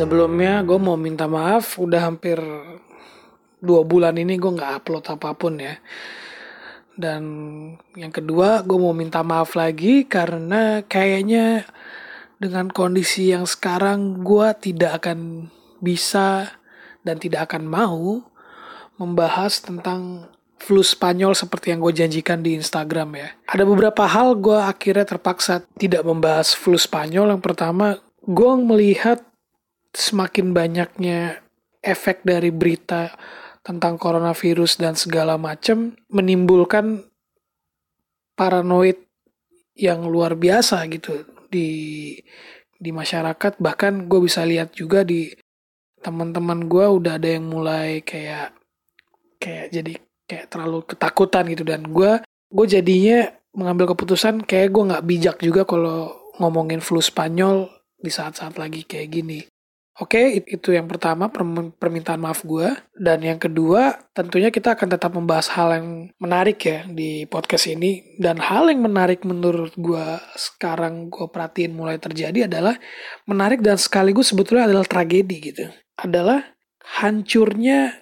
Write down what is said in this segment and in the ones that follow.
Sebelumnya gue mau minta maaf udah hampir dua bulan ini gue nggak upload apa pun ya. Dan yang kedua gue mau minta maaf lagi karena kayaknya dengan kondisi yang sekarang gue tidak akan bisa dan tidak akan mau membahas tentang flu Spanyol seperti yang gue janjikan di Instagram ya. Ada beberapa hal gue akhirnya terpaksa tidak membahas flu Spanyol. Yang pertama, gue melihat semakin banyaknya efek dari berita tentang coronavirus dan segala macam menimbulkan paranoid yang luar biasa gitu di di masyarakat. Bahkan gue bisa lihat juga di teman-teman gue udah ada yang mulai kayak kayak jadi kayak terlalu ketakutan gitu. Dan gue gue jadinya mengambil keputusan kayak gue nggak bijak juga kalau ngomongin flu Spanyol di saat-saat lagi kayak gini Oke, itu yang pertama permintaan maaf gue. Dan yang kedua, tentunya kita akan tetap membahas hal yang menarik ya di podcast ini. Dan hal yang menarik menurut gue sekarang gue perhatiin mulai terjadi adalah menarik dan sekaligus sebetulnya adalah tragedi gitu. Adalah hancurnya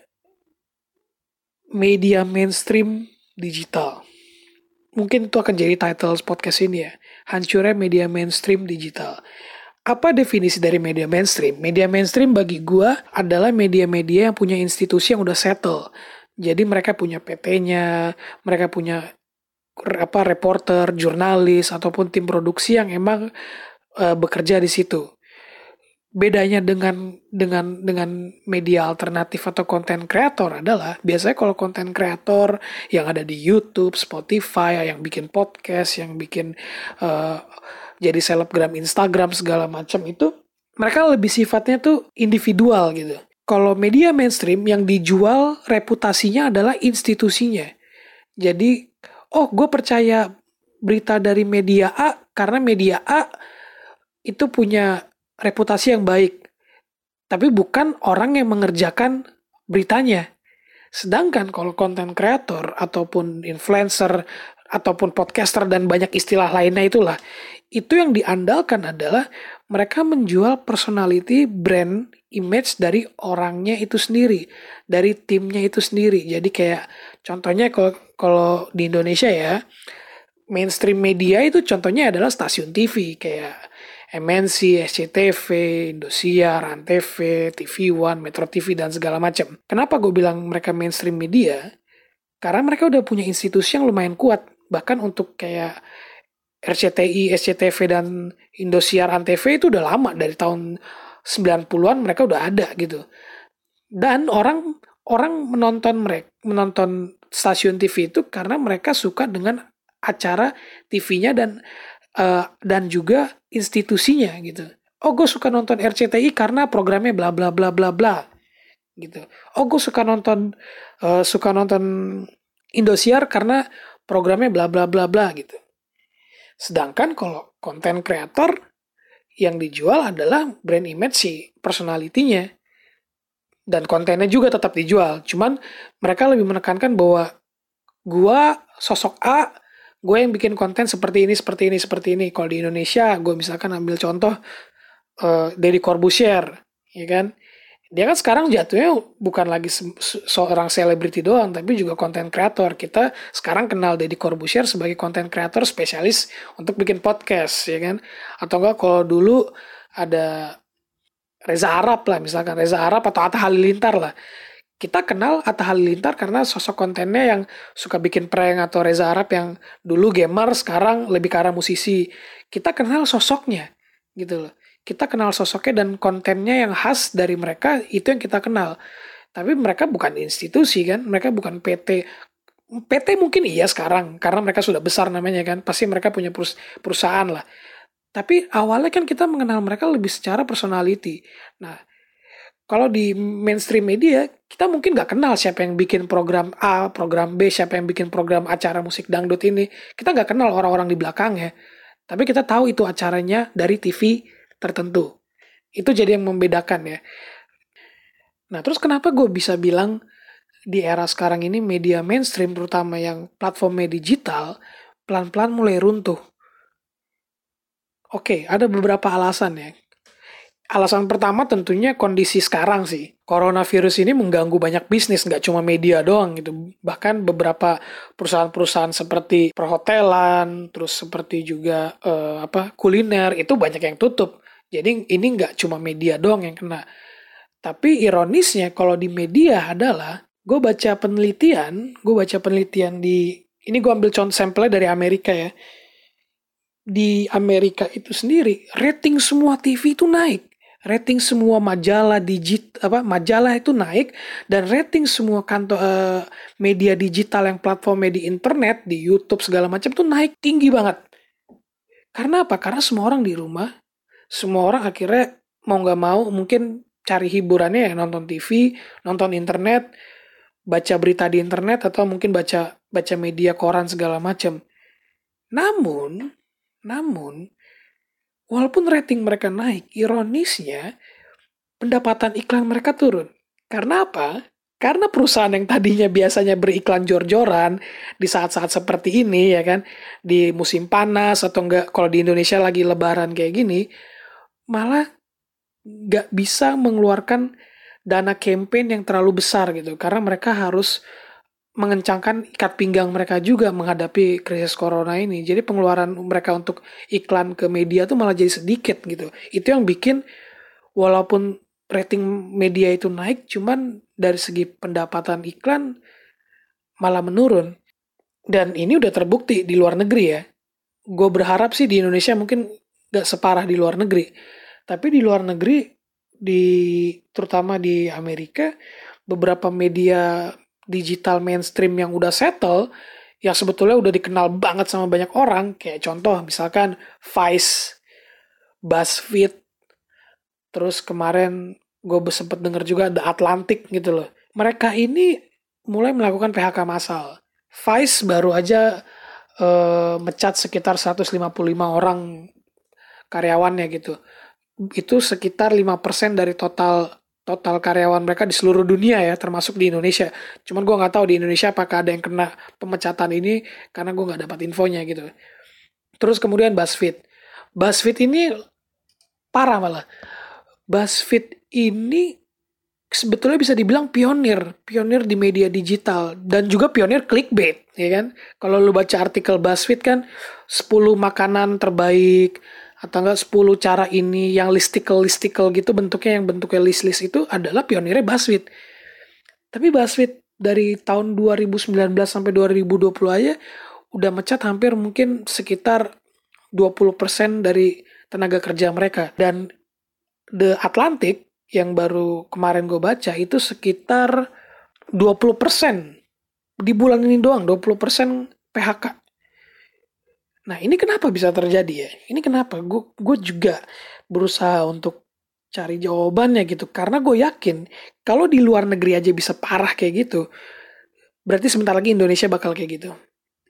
media mainstream digital. Mungkin itu akan jadi title podcast ini ya. Hancurnya media mainstream digital apa definisi dari media mainstream? Media mainstream bagi gua adalah media-media yang punya institusi yang udah settle. Jadi mereka punya PT-nya, mereka punya apa reporter, jurnalis ataupun tim produksi yang emang uh, bekerja di situ. Bedanya dengan dengan dengan media alternatif atau konten kreator adalah biasanya kalau konten kreator yang ada di YouTube, Spotify, yang bikin podcast, yang bikin uh, jadi selebgram Instagram segala macam itu mereka lebih sifatnya tuh individual gitu. Kalau media mainstream yang dijual reputasinya adalah institusinya. Jadi, oh gue percaya berita dari media A karena media A itu punya reputasi yang baik. Tapi bukan orang yang mengerjakan beritanya. Sedangkan kalau konten kreator ataupun influencer ataupun podcaster dan banyak istilah lainnya itulah itu yang diandalkan adalah mereka menjual personality brand image dari orangnya itu sendiri dari timnya itu sendiri jadi kayak contohnya kalau kalau di Indonesia ya mainstream media itu contohnya adalah stasiun TV kayak MNC, SCTV, Indosiar, Antv, TV One, Metro TV dan segala macam. Kenapa gue bilang mereka mainstream media? Karena mereka udah punya institusi yang lumayan kuat bahkan untuk kayak RCTI, SCTV dan Indosiar Antv itu udah lama dari tahun 90-an mereka udah ada gitu. Dan orang orang menonton mereka menonton stasiun TV itu karena mereka suka dengan acara TV-nya dan uh, dan juga institusinya gitu. Oh gue suka nonton RCTI karena programnya bla bla bla bla bla gitu. Oh gue suka nonton uh, suka nonton Indosiar karena programnya bla bla bla bla gitu. Sedangkan kalau konten kreator yang dijual adalah brand image si personalitinya dan kontennya juga tetap dijual. Cuman mereka lebih menekankan bahwa gua sosok A, gue yang bikin konten seperti ini, seperti ini, seperti ini. Kalau di Indonesia, gue misalkan ambil contoh uh, Deddy Corbusier, ya kan? Dia kan sekarang jatuhnya bukan lagi se seorang selebriti doang tapi juga konten kreator kita sekarang kenal Deddy Corbusier sebagai konten kreator spesialis untuk bikin podcast ya kan? Atau enggak kalau dulu ada Reza Arab lah misalkan. Reza Arab atau Atta Halilintar lah. Kita kenal Atta Halilintar karena sosok kontennya yang suka bikin prank atau Reza Arab yang dulu gamer sekarang lebih ke arah musisi. Kita kenal sosoknya gitu loh kita kenal sosoknya dan kontennya yang khas dari mereka itu yang kita kenal. Tapi mereka bukan institusi kan, mereka bukan PT. PT mungkin iya sekarang karena mereka sudah besar namanya kan, pasti mereka punya perusahaan lah. Tapi awalnya kan kita mengenal mereka lebih secara personality. Nah, kalau di mainstream media kita mungkin nggak kenal siapa yang bikin program A, program B, siapa yang bikin program acara musik dangdut ini. Kita nggak kenal orang-orang di belakangnya. Tapi kita tahu itu acaranya dari TV tertentu. Itu jadi yang membedakan ya. Nah terus kenapa gue bisa bilang di era sekarang ini media mainstream terutama yang platform media digital pelan-pelan mulai runtuh. Oke, ada beberapa alasan ya. Alasan pertama tentunya kondisi sekarang sih. Coronavirus ini mengganggu banyak bisnis, nggak cuma media doang gitu. Bahkan beberapa perusahaan-perusahaan seperti perhotelan, terus seperti juga uh, apa kuliner itu banyak yang tutup. Jadi ini nggak cuma media doang yang kena. Tapi ironisnya kalau di media adalah gue baca penelitian, gue baca penelitian di ini gue ambil contoh sampelnya dari Amerika ya. Di Amerika itu sendiri rating semua TV itu naik rating semua majalah digit apa majalah itu naik dan rating semua kantor uh, media digital yang platform media internet di YouTube segala macam tuh naik tinggi banget. Karena apa? Karena semua orang di rumah, semua orang akhirnya mau nggak mau mungkin cari hiburannya ya nonton TV, nonton internet, baca berita di internet atau mungkin baca baca media koran segala macam. Namun, namun Walaupun rating mereka naik, ironisnya pendapatan iklan mereka turun. Karena apa? Karena perusahaan yang tadinya biasanya beriklan jor-joran di saat-saat seperti ini ya kan, di musim panas atau enggak kalau di Indonesia lagi lebaran kayak gini, malah nggak bisa mengeluarkan dana campaign yang terlalu besar gitu karena mereka harus mengencangkan ikat pinggang mereka juga menghadapi krisis corona ini. Jadi pengeluaran mereka untuk iklan ke media tuh malah jadi sedikit gitu. Itu yang bikin walaupun rating media itu naik, cuman dari segi pendapatan iklan malah menurun. Dan ini udah terbukti di luar negeri ya. Gue berharap sih di Indonesia mungkin gak separah di luar negeri. Tapi di luar negeri, di terutama di Amerika, beberapa media digital mainstream yang udah settle, yang sebetulnya udah dikenal banget sama banyak orang, kayak contoh misalkan Vice, BuzzFeed, terus kemarin gue sempet denger juga The Atlantic gitu loh. Mereka ini mulai melakukan PHK massal. Vice baru aja uh, mecat sekitar 155 orang karyawannya gitu. Itu sekitar 5% dari total total karyawan mereka di seluruh dunia ya, termasuk di Indonesia. Cuman gue nggak tahu di Indonesia apakah ada yang kena pemecatan ini karena gue nggak dapat infonya gitu. Terus kemudian BuzzFeed. BuzzFeed ini parah malah. BuzzFeed ini sebetulnya bisa dibilang pionir, pionir di media digital dan juga pionir clickbait, ya kan? Kalau lu baca artikel BuzzFeed kan 10 makanan terbaik, atau enggak 10 cara ini yang listicle-listicle gitu bentuknya yang bentuknya list-list itu adalah pionirnya BuzzFeed. Tapi BuzzFeed dari tahun 2019 sampai 2020 aja udah mecat hampir mungkin sekitar 20% dari tenaga kerja mereka. Dan The Atlantic yang baru kemarin gue baca itu sekitar 20% di bulan ini doang 20% PHK Nah ini kenapa bisa terjadi ya? Ini kenapa? Gue juga berusaha untuk cari jawabannya gitu. Karena gue yakin kalau di luar negeri aja bisa parah kayak gitu, berarti sebentar lagi Indonesia bakal kayak gitu.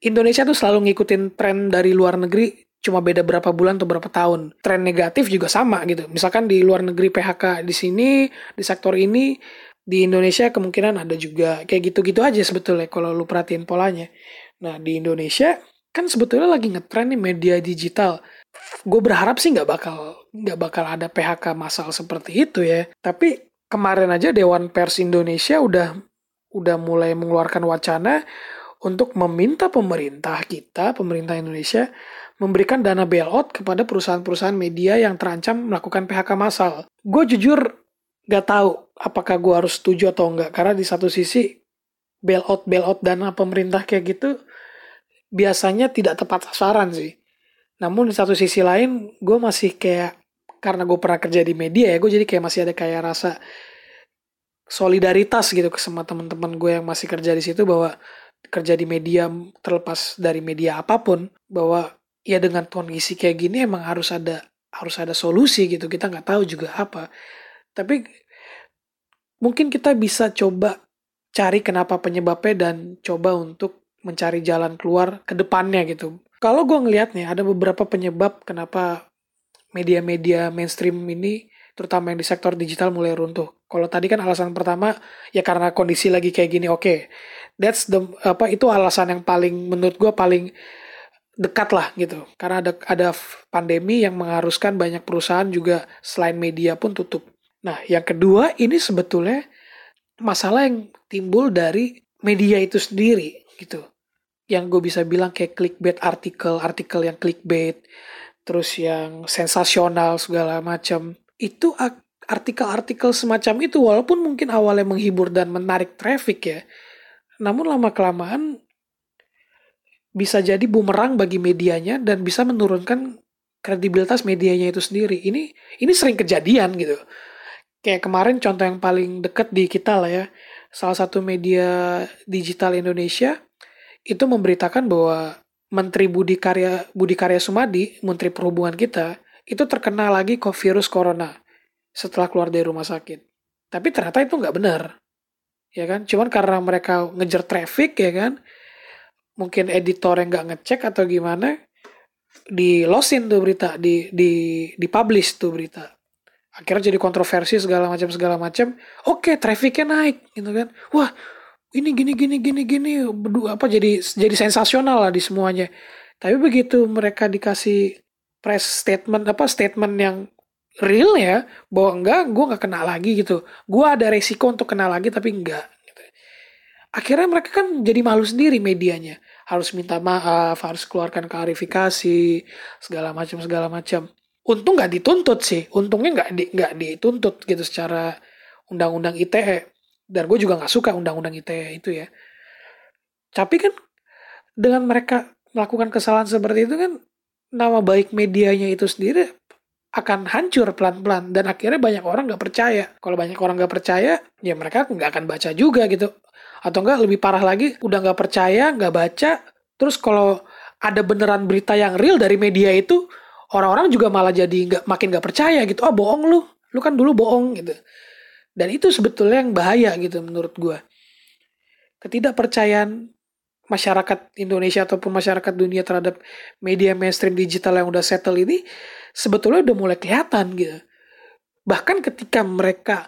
Indonesia tuh selalu ngikutin tren dari luar negeri cuma beda berapa bulan atau berapa tahun. Tren negatif juga sama gitu. Misalkan di luar negeri PHK di sini, di sektor ini, di Indonesia kemungkinan ada juga kayak gitu-gitu aja sebetulnya kalau lu perhatiin polanya. Nah di Indonesia kan sebetulnya lagi ngetren nih media digital. Gue berharap sih nggak bakal nggak bakal ada PHK massal seperti itu ya. Tapi kemarin aja Dewan Pers Indonesia udah udah mulai mengeluarkan wacana untuk meminta pemerintah kita, pemerintah Indonesia, memberikan dana bailout kepada perusahaan-perusahaan media yang terancam melakukan PHK massal. Gue jujur gak tahu apakah gue harus setuju atau enggak, karena di satu sisi bailout bailout dana pemerintah kayak gitu biasanya tidak tepat sasaran sih. Namun di satu sisi lain, gue masih kayak karena gue pernah kerja di media ya, gue jadi kayak masih ada kayak rasa solidaritas gitu ke semua teman-teman gue yang masih kerja di situ bahwa kerja di media terlepas dari media apa pun bahwa ya dengan kondisi kayak gini emang harus ada harus ada solusi gitu kita nggak tahu juga apa tapi mungkin kita bisa coba cari kenapa penyebabnya dan coba untuk mencari jalan keluar ke depannya gitu. Kalau gue ngeliat nih ada beberapa penyebab kenapa media-media mainstream ini terutama yang di sektor digital mulai runtuh. Kalau tadi kan alasan pertama ya karena kondisi lagi kayak gini oke. Okay. That's the apa itu alasan yang paling menurut gue paling dekat lah gitu karena ada ada pandemi yang mengharuskan banyak perusahaan juga selain media pun tutup. Nah, yang kedua ini sebetulnya masalah yang timbul dari media itu sendiri gitu. Yang gue bisa bilang kayak clickbait artikel, artikel yang clickbait, terus yang sensasional segala macam. Itu artikel-artikel semacam itu walaupun mungkin awalnya menghibur dan menarik traffic ya. Namun lama kelamaan bisa jadi bumerang bagi medianya dan bisa menurunkan kredibilitas medianya itu sendiri. Ini ini sering kejadian gitu. Kayak kemarin contoh yang paling dekat di kita lah ya. Salah satu media digital Indonesia itu memberitakan bahwa Menteri Budi Karya Budi Karya Sumadi, Menteri Perhubungan kita, itu terkena lagi kok virus corona setelah keluar dari rumah sakit. Tapi ternyata itu nggak benar. Ya kan? Cuman karena mereka ngejar traffic ya kan, mungkin editor yang nggak ngecek atau gimana di losin tuh berita di di di publish tuh berita akhirnya jadi kontroversi segala macam segala macam oke trafficnya naik gitu kan wah ini gini gini gini gini apa jadi jadi sensasional lah di semuanya tapi begitu mereka dikasih press statement apa statement yang real ya bahwa enggak gue nggak kena lagi gitu gue ada resiko untuk kena lagi tapi enggak gitu. akhirnya mereka kan jadi malu sendiri medianya harus minta maaf, harus keluarkan klarifikasi, segala macam segala macam. Untung nggak dituntut sih, untungnya nggak di, nggak dituntut gitu secara undang-undang ITE. Dan gue juga nggak suka undang-undang ITE itu ya. Tapi kan dengan mereka melakukan kesalahan seperti itu kan nama baik medianya itu sendiri akan hancur pelan-pelan. Dan akhirnya banyak orang nggak percaya. Kalau banyak orang nggak percaya, ya mereka nggak akan baca juga gitu. Atau enggak lebih parah lagi udah nggak percaya nggak baca terus kalau ada beneran berita yang real dari media itu orang-orang juga malah jadi nggak makin nggak percaya gitu. Oh bohong lu. Lu kan dulu bohong gitu dan itu sebetulnya yang bahaya gitu menurut gue ketidakpercayaan masyarakat Indonesia ataupun masyarakat dunia terhadap media mainstream digital yang udah settle ini sebetulnya udah mulai kelihatan gitu bahkan ketika mereka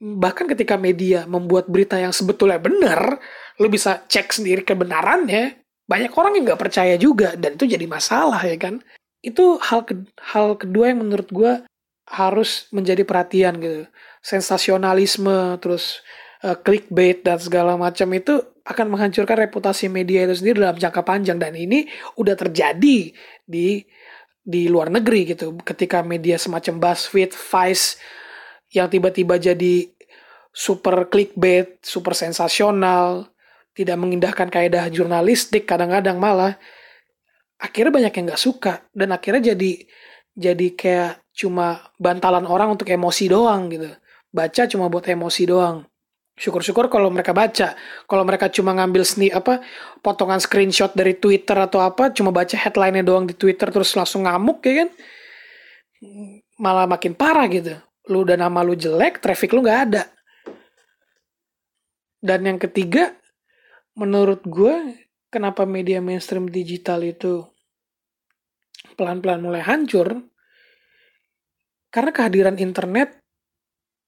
bahkan ketika media membuat berita yang sebetulnya benar, lo bisa cek sendiri kebenarannya. Banyak orang yang nggak percaya juga dan itu jadi masalah ya kan. Itu hal hal kedua yang menurut gue harus menjadi perhatian gitu. Sensasionalisme terus uh, clickbait dan segala macam itu akan menghancurkan reputasi media itu sendiri dalam jangka panjang. Dan ini udah terjadi di di luar negeri gitu. Ketika media semacam BuzzFeed, Vice yang tiba-tiba jadi super clickbait, super sensasional, tidak mengindahkan kaidah jurnalistik, kadang-kadang malah akhirnya banyak yang nggak suka. Dan akhirnya jadi jadi kayak cuma bantalan orang untuk emosi doang gitu. Baca cuma buat emosi doang. Syukur-syukur kalau mereka baca. Kalau mereka cuma ngambil seni apa potongan screenshot dari Twitter atau apa, cuma baca headline-nya doang di Twitter terus langsung ngamuk ya kan. Malah makin parah gitu lu udah nama lu jelek, traffic lu nggak ada. Dan yang ketiga, menurut gue, kenapa media mainstream digital itu pelan-pelan mulai hancur, karena kehadiran internet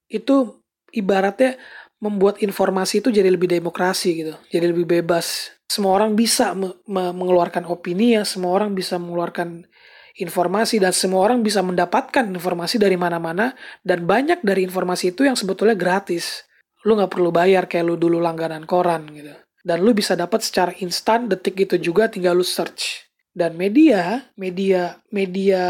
itu ibaratnya membuat informasi itu jadi lebih demokrasi gitu, jadi lebih bebas. Semua orang bisa me me mengeluarkan opini ya, semua orang bisa mengeluarkan informasi dan semua orang bisa mendapatkan informasi dari mana-mana dan banyak dari informasi itu yang sebetulnya gratis. Lu nggak perlu bayar kayak lu dulu langganan koran gitu. Dan lu bisa dapat secara instan detik itu juga tinggal lu search. Dan media, media, media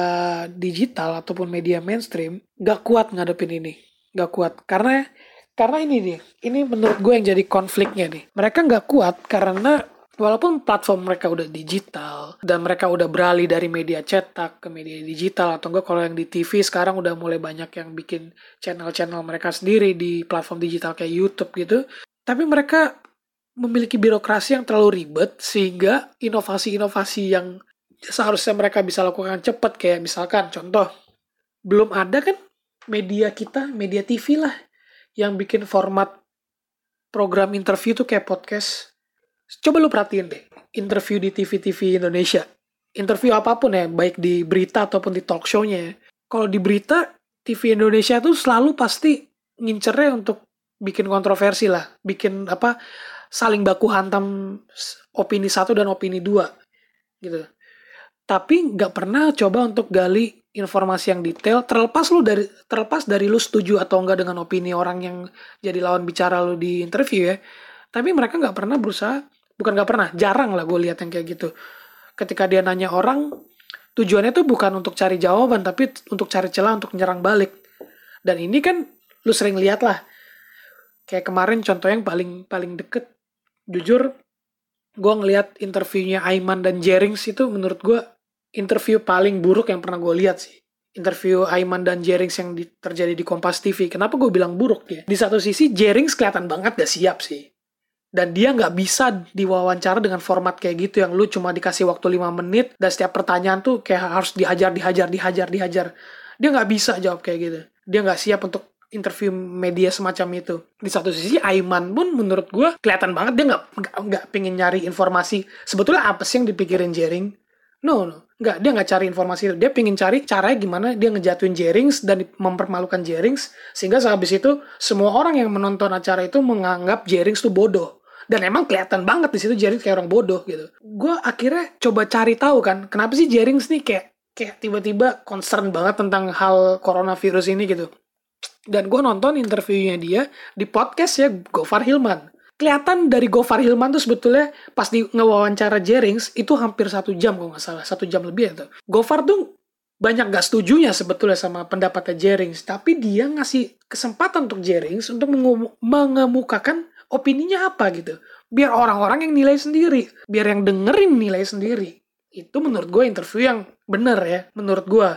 digital ataupun media mainstream nggak kuat ngadepin ini. Nggak kuat. Karena karena ini nih, ini menurut gue yang jadi konfliknya nih. Mereka nggak kuat karena walaupun platform mereka udah digital dan mereka udah beralih dari media cetak ke media digital atau enggak kalau yang di TV sekarang udah mulai banyak yang bikin channel-channel mereka sendiri di platform digital kayak YouTube gitu tapi mereka memiliki birokrasi yang terlalu ribet sehingga inovasi-inovasi yang seharusnya mereka bisa lakukan cepat kayak misalkan contoh belum ada kan media kita media TV lah yang bikin format program interview tuh kayak podcast Coba lu perhatiin deh, interview di TV-TV Indonesia. Interview apa pun ya, baik di berita ataupun di talk show-nya. Kalau di berita, TV Indonesia tuh selalu pasti ngincernya untuk bikin kontroversi lah. Bikin apa, saling baku hantam opini satu dan opini dua. Gitu. tapi nggak pernah coba untuk gali informasi yang detail terlepas lu dari terlepas dari lu setuju atau enggak dengan opini orang yang jadi lawan bicara lu di interview ya tapi mereka nggak pernah berusaha bukan nggak pernah jarang lah gue lihat yang kayak gitu. Ketika dia nanya orang tujuannya tuh bukan untuk cari jawaban tapi untuk cari celah untuk menyerang balik. Dan ini kan lu sering lihat lah. Kayak kemarin contoh yang paling paling deket jujur gue ngelihat interviewnya Aiman dan Jerings itu menurut gue interview paling buruk yang pernah gue lihat sih. Interview Aiman dan Jerings yang di, terjadi di Kompas TV. Kenapa gue bilang buruk ya? Di satu sisi Jerings kelihatan banget gak siap sih. Dan dia nggak bisa diwawancara dengan format kayak gitu yang lu cuma dikasih waktu 5 menit dan setiap pertanyaan tuh kayak harus dihajar, dihajar, dihajar, dihajar. Dia nggak bisa jawab kayak gitu. Dia nggak siap untuk interview media semacam itu. Di satu sisi Aiman pun menurut gue kelihatan banget dia nggak nggak pengen nyari informasi. Sebetulnya apa sih yang dipikirin Jering? No, no. Nggak, dia nggak cari informasi itu. Dia pingin cari caranya gimana dia ngejatuhin Jerings dan mempermalukan Jerings. Sehingga sehabis itu, semua orang yang menonton acara itu menganggap Jerings tuh bodoh. Dan emang kelihatan banget di situ Jerings kayak orang bodoh gitu. Gue akhirnya coba cari tahu kan, kenapa sih Jerings nih kayak kayak tiba-tiba concern banget tentang hal coronavirus ini gitu. Dan gue nonton interviewnya dia di podcast ya Gofar Hilman kelihatan dari Gofar Hilman tuh sebetulnya pas di ngewawancara Jerings itu hampir satu jam kalau nggak salah satu jam lebih itu Gofar tuh banyak gak setujunya sebetulnya sama pendapatnya Jerings tapi dia ngasih kesempatan untuk Jerings untuk mengemukakan opininya apa gitu. Biar orang-orang yang nilai sendiri biar yang dengerin nilai sendiri. Itu menurut gue interview yang bener ya menurut gue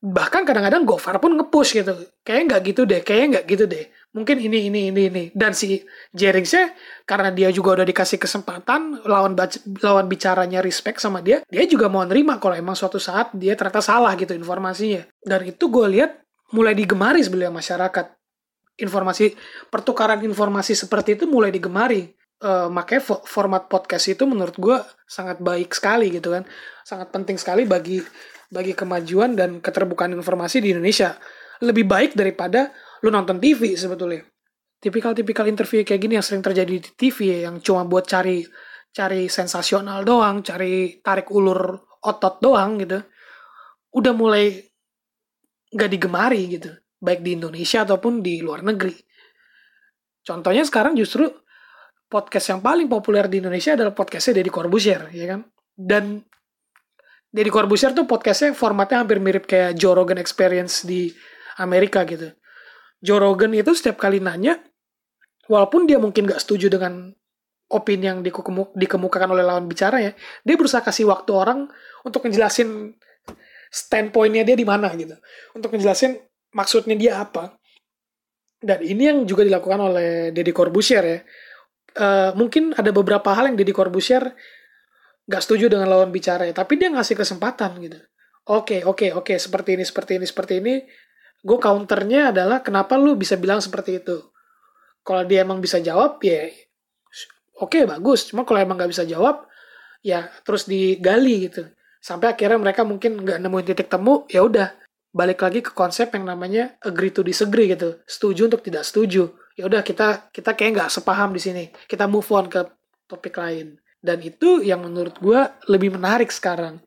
bahkan kadang-kadang Gofar pun ngepush gitu. Kayaknya nggak gitu deh kayaknya nggak gitu deh mungkin ini ini ini ini. Dan si Jeringsnya karena dia juga udah dikasih kesempatan lawan lawan bicaranya respect sama dia dia juga mau nerima kalau emang suatu saat dia ternyata salah gitu informasinya. Dan itu gue lihat mulai digemari sebenarnya masyarakat. Informasi pertukaran informasi seperti itu mulai digemari. Uh, makanya format podcast itu menurut gue sangat baik sekali gitu kan. Sangat penting sekali bagi bagi kemajuan dan keterbukaan informasi di Indonesia. Lebih baik daripada lu nonton TV sebetulnya. Tipikal-tipikal interview kayak gini yang sering terjadi di TV ya, yang cuma buat cari cari sensasional doang, cari tarik ulur otot doang gitu. Udah mulai gak digemari gitu, baik di Indonesia ataupun di luar negeri. Contohnya sekarang justru podcast yang paling populer di Indonesia adalah podcastnya Deddy Corbuzier, ya kan? Dan Deddy Corbuzier tuh podcastnya formatnya hampir mirip kayak Joe Rogan Experience di Amerika gitu. Joe Rogan itu setiap kali nanya, walaupun dia mungkin gak setuju dengan opini yang dikemukakan oleh lawan bicara ya, dia berusaha kasih waktu orang untuk ngejelasin standpointnya dia di mana gitu, untuk ngejelasin maksudnya dia apa. Dan ini yang juga dilakukan oleh Deddy Corbuzier ya. Uh, mungkin ada beberapa hal yang Deddy Corbuzier gak setuju dengan lawan bicara ya, tapi dia ngasih kesempatan gitu. Oke, okay, oke, okay, oke, okay, seperti ini, seperti ini, seperti ini gue counternya adalah kenapa lu bisa bilang seperti itu? Kalau dia emang bisa jawab ya oke okay, bagus. Cuma kalau emang nggak bisa jawab ya terus digali gitu. Sampai akhirnya mereka mungkin nggak nemuin titik temu ya udah. Balik lagi ke konsep yang namanya agree to disagree gitu. Setuju untuk tidak setuju. Ya udah kita kita kayak nggak sepaham di sini. Kita move on ke topik lain. Dan itu yang menurut gue lebih menarik sekarang.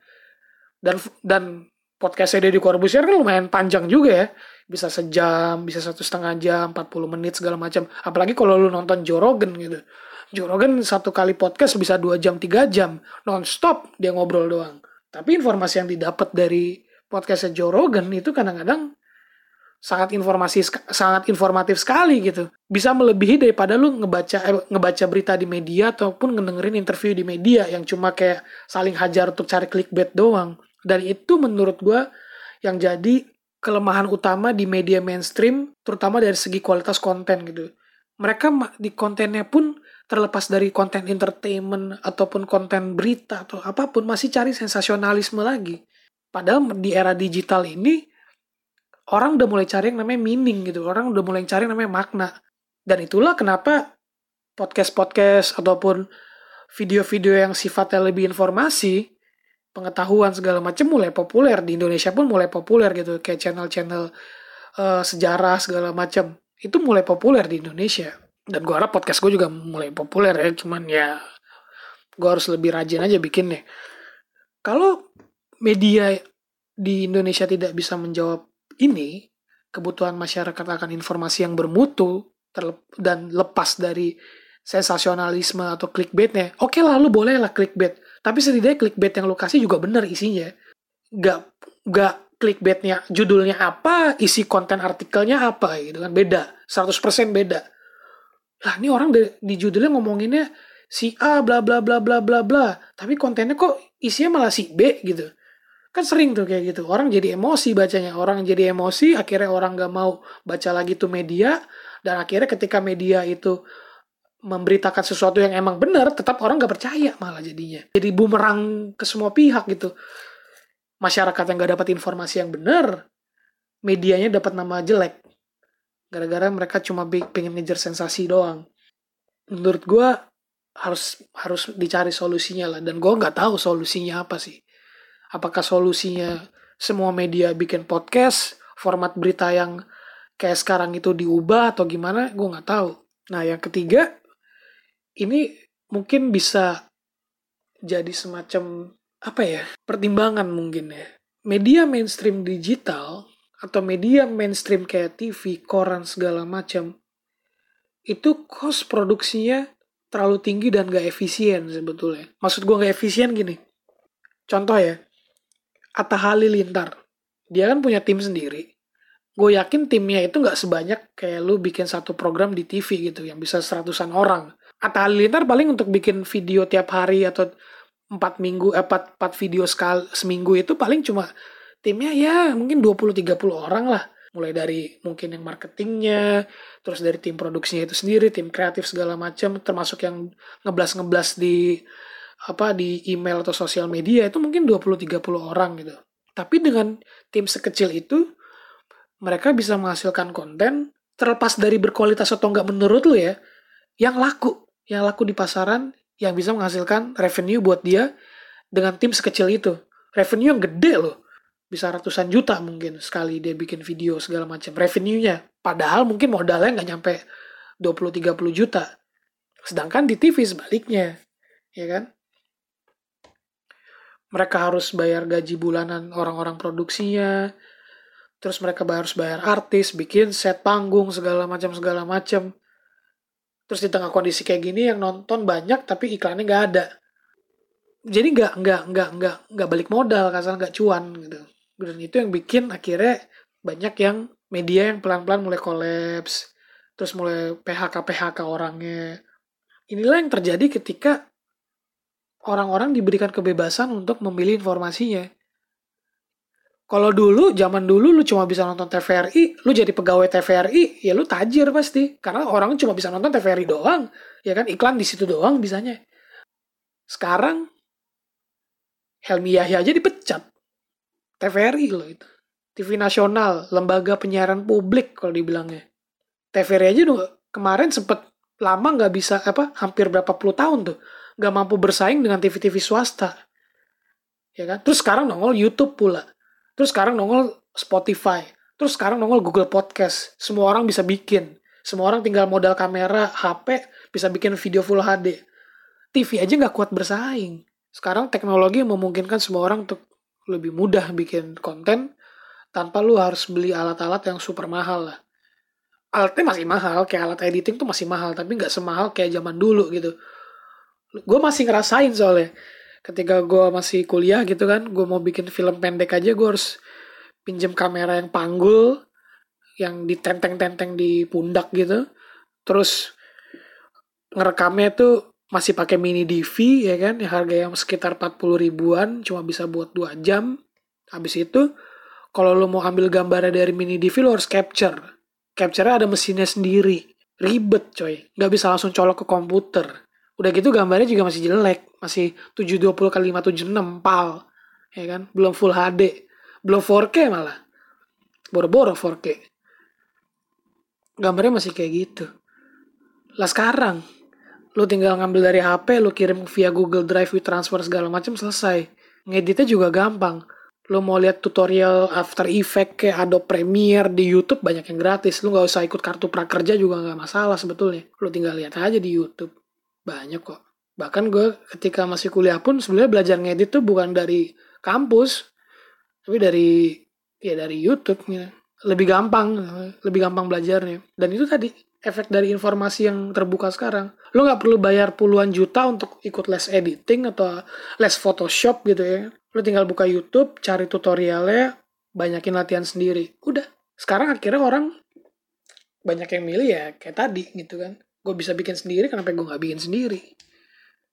Dan dan podcastnya Deddy Corbuzier kan lumayan panjang juga ya. Bisa sejam, bisa satu setengah jam, 40 menit segala macam. Apalagi kalau lu nonton Joe Rogan gitu. Joe Rogan satu kali podcast bisa dua jam, tiga jam. Non-stop dia ngobrol doang. Tapi informasi yang didapat dari podcastnya Joe Rogan itu kadang-kadang sangat informasi sangat informatif sekali gitu bisa melebihi daripada lu ngebaca eh, ngebaca berita di media ataupun ngedengerin interview di media yang cuma kayak saling hajar untuk cari clickbait doang dan itu menurut gue yang jadi kelemahan utama di media mainstream, terutama dari segi kualitas konten gitu. Mereka di kontennya pun terlepas dari konten entertainment ataupun konten berita atau apa pun masih cari sensasionalisme lagi. Padahal di era digital ini orang udah mulai cari yang namanya meaning gitu. Orang udah mulai cari yang namanya makna. Dan itulah kenapa podcast-podcast ataupun video-video yang sifatnya lebih informasi pengetahuan segala macam mulai populer. Di Indonesia pun mulai populer gitu. Kayak channel-channel uh, sejarah segala macam itu mulai populer di Indonesia. Dan gue harap podcast gue juga mulai populer ya. Cuman ya gue harus lebih rajin aja bikinnya. Kalau media di Indonesia tidak bisa menjawab ini, kebutuhan masyarakat akan informasi yang bermutu dan lepas dari sensasionalisme atau clickbaitnya. Oke lah, lu boleh lah clickbait. Tapi setidaknya clickbait yang lu kasih juga bener isinya. Gak, gak clickbaitnya judulnya apa, isi konten artikelnya apa gitu kan. Beda, 100% beda. Lah ini orang di, di judulnya ngomonginnya si A bla bla bla bla bla bla. Tapi kontennya kok isinya malah si B gitu. Kan sering tuh kayak gitu. Orang jadi emosi bacanya. Orang jadi emosi, akhirnya orang gak mau baca lagi tuh media. Dan akhirnya ketika media itu memberitakan sesuatu yang emang benar, tetap orang gak percaya malah jadinya. Jadi bumerang ke semua pihak gitu. Masyarakat yang gak dapat informasi yang benar, medianya dapat nama jelek. Gara-gara mereka cuma pengen ngejar sensasi doang. Menurut gue harus harus dicari solusinya lah. Dan gue nggak tahu solusinya apa sih apakah solusinya semua media bikin podcast format berita yang kayak sekarang itu diubah atau gimana gue nggak tahu nah yang ketiga ini mungkin bisa jadi semacam apa ya pertimbangan mungkin ya media mainstream digital atau media mainstream kayak TV, koran segala macam itu cost produksinya terlalu tinggi dan gak efisien sebetulnya. Maksud gue gak efisien gini. Contoh ya, Atta Halilintar. Dia kan punya tim sendiri. Gue yakin timnya itu nggak sebanyak kayak lu bikin satu program di TV gitu yang bisa seratusan orang. Atta Halilintar paling untuk bikin video tiap hari atau empat minggu, eh, empat, empat video sekali seminggu itu paling cuma timnya ya mungkin 20-30 orang lah. Mulai dari mungkin yang marketingnya, terus dari tim produksinya itu sendiri, tim kreatif segala macam, termasuk yang ngeblas-ngeblas di apa di email atau sosial media itu mungkin 20-30 orang gitu. Tapi dengan tim sekecil itu mereka bisa menghasilkan konten terlepas dari berkualitas atau enggak menurut lu ya, yang laku, yang laku di pasaran, yang bisa menghasilkan revenue buat dia dengan tim sekecil itu. Revenue yang gede loh. Bisa ratusan juta mungkin sekali dia bikin video segala macam. Revenue-nya. Padahal mungkin modalnya nggak nyampe 20-30 juta. Sedangkan di TV sebaliknya. Ya kan? mereka harus bayar gaji bulanan orang-orang produksinya terus mereka harus bayar artis bikin set panggung segala macam segala macam terus di tengah kondisi kayak gini yang nonton banyak tapi iklannya nggak ada. Jadi nggak nggak nggak nggak nggak balik modal kasar nggak cuan gitu. Dan itu yang bikin akhirnya banyak yang media yang pelan-pelan mulai kolaps terus mulai PHK PHK orangnya. Inilah yang terjadi ketika orang-orang diberikan kebebasan untuk memilih informasinya. Kalau dulu, zaman dulu lu cuma bisa nonton TVRI, lu jadi pegawai TVRI, ya lu tajir pasti. Karena orang cuma bisa nonton TVRI doang. Ya kan, iklan di situ doang bisanya. Sekarang, Helmi Yahya aja dipecat. TVRI loh itu. TV nasional, lembaga penyiaran publik kalau dibilangnya. TVRI aja dong kemarin sempet lama nggak bisa apa hampir berapa puluh tahun tuh gak mampu bersaing dengan TV-TV swasta. Ya kan? Terus sekarang nongol YouTube pula. Terus sekarang nongol Spotify. Terus sekarang nongol Google Podcast. Semua orang bisa bikin. Semua orang tinggal modal kamera, HP, bisa bikin video Full HD. TV aja nggak kuat bersaing. Sekarang teknologi memungkinkan semua orang untuk lebih mudah bikin konten tanpa lu harus beli alat-alat yang super mahal lah. Alatnya masih mahal, kayak alat editing tuh masih mahal, tapi nggak semahal kayak zaman dulu gitu gue masih ngerasain soalnya ketika gue masih kuliah gitu kan gue mau bikin film pendek aja gue harus pinjam kamera yang panggul yang ditenteng-tenteng di pundak gitu. Terus ngerekamnya tuh masih pakai mini DV ya kan yang harga yang sekitar 40 ribuan cuma bisa buat 2 jam. Habis itu kalau lo mau ambil gambarnya dari mini DV lo harus capture. Capture ada mesinnya sendiri. Ribet coy. Nggak bisa langsung colok ke komputer Udah gitu gambarnya juga masih jelek, masih 720 kali 576 pal. Ya kan? Belum full HD, belum 4K malah. Boro-boro 4K. Gambarnya masih kayak gitu. Lah sekarang lu tinggal ngambil dari HP, lu kirim via Google Drive with transfer segala macam selesai. Ngeditnya juga gampang. Lu mau lihat tutorial After Effects kayak Adobe Premiere di YouTube banyak yang gratis. Lu nggak usah ikut kartu prakerja juga nggak masalah sebetulnya. Lu tinggal lihat aja di YouTube. Banyak kok. Bahkan gue ketika masih kuliah pun sebenarnya belajar ngedit tuh bukan dari kampus tapi dari ya dari YouTube gitu. lebih gampang lebih gampang belajarnya. Dan itu tadi efek dari informasi yang terbuka sekarang. Lo nggak perlu bayar puluhan juta untuk ikut les editing atau les Photoshop gitu ya. Lo tinggal buka YouTube cari tutorialnya banyakin latihan sendiri. Udah. Sekarang akhirnya orang banyak yang milih ya kayak tadi gitu kan gue bisa bikin sendiri kenapa gue nggak bikin sendiri?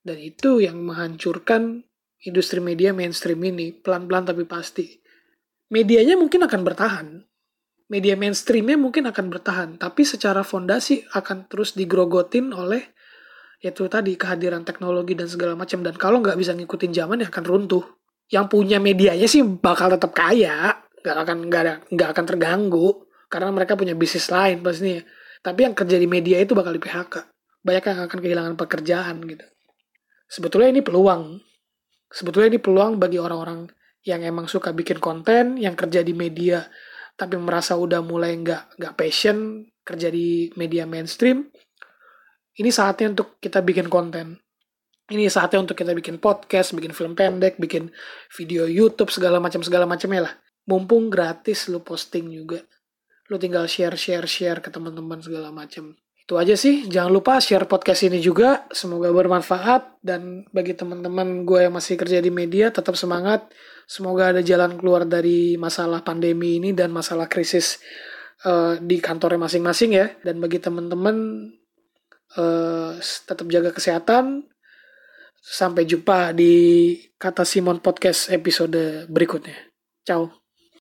Dan itu yang menghancurkan industri media mainstream ini pelan-pelan tapi pasti. Medianya mungkin akan bertahan. Media mainstreamnya mungkin akan bertahan tapi secara fondasi akan terus digrogotin oleh itu tadi kehadiran teknologi dan segala macam. Dan kalau nggak bisa ngikutin zaman ya akan runtuh. Yang punya medianya sih bakal tetap kaya. Nggak akan nggak nggak akan terganggu. Karena mereka punya bisnis lain pastinya tapi yang kerja di media itu bakal di PHK banyak yang akan kehilangan pekerjaan gitu. Sebetulnya ini peluang. Sebetulnya ini peluang bagi orang-orang yang emang suka bikin konten yang kerja di media tapi merasa udah mulai nggak nggak passion kerja di media mainstream. Ini saatnya untuk kita bikin konten. Ini saatnya untuk kita bikin podcast bikin film pendek bikin video YouTube segala macam segala macamnya lah. Mumpung gratis lu posting juga lu tinggal share share share ke teman-teman segala macam itu aja sih. Jangan lupa share podcast ini juga. Semoga bermanfaat. Dan bagi teman-teman gue yang masih kerja di media, tetap semangat. Semoga ada jalan keluar dari masalah pandemi ini dan masalah krisis uh, di kantornya masing-masing ya. Dan bagi teman-teman, uh, tetap jaga kesehatan. Sampai jumpa di Kata Simon Podcast episode berikutnya. Ciao.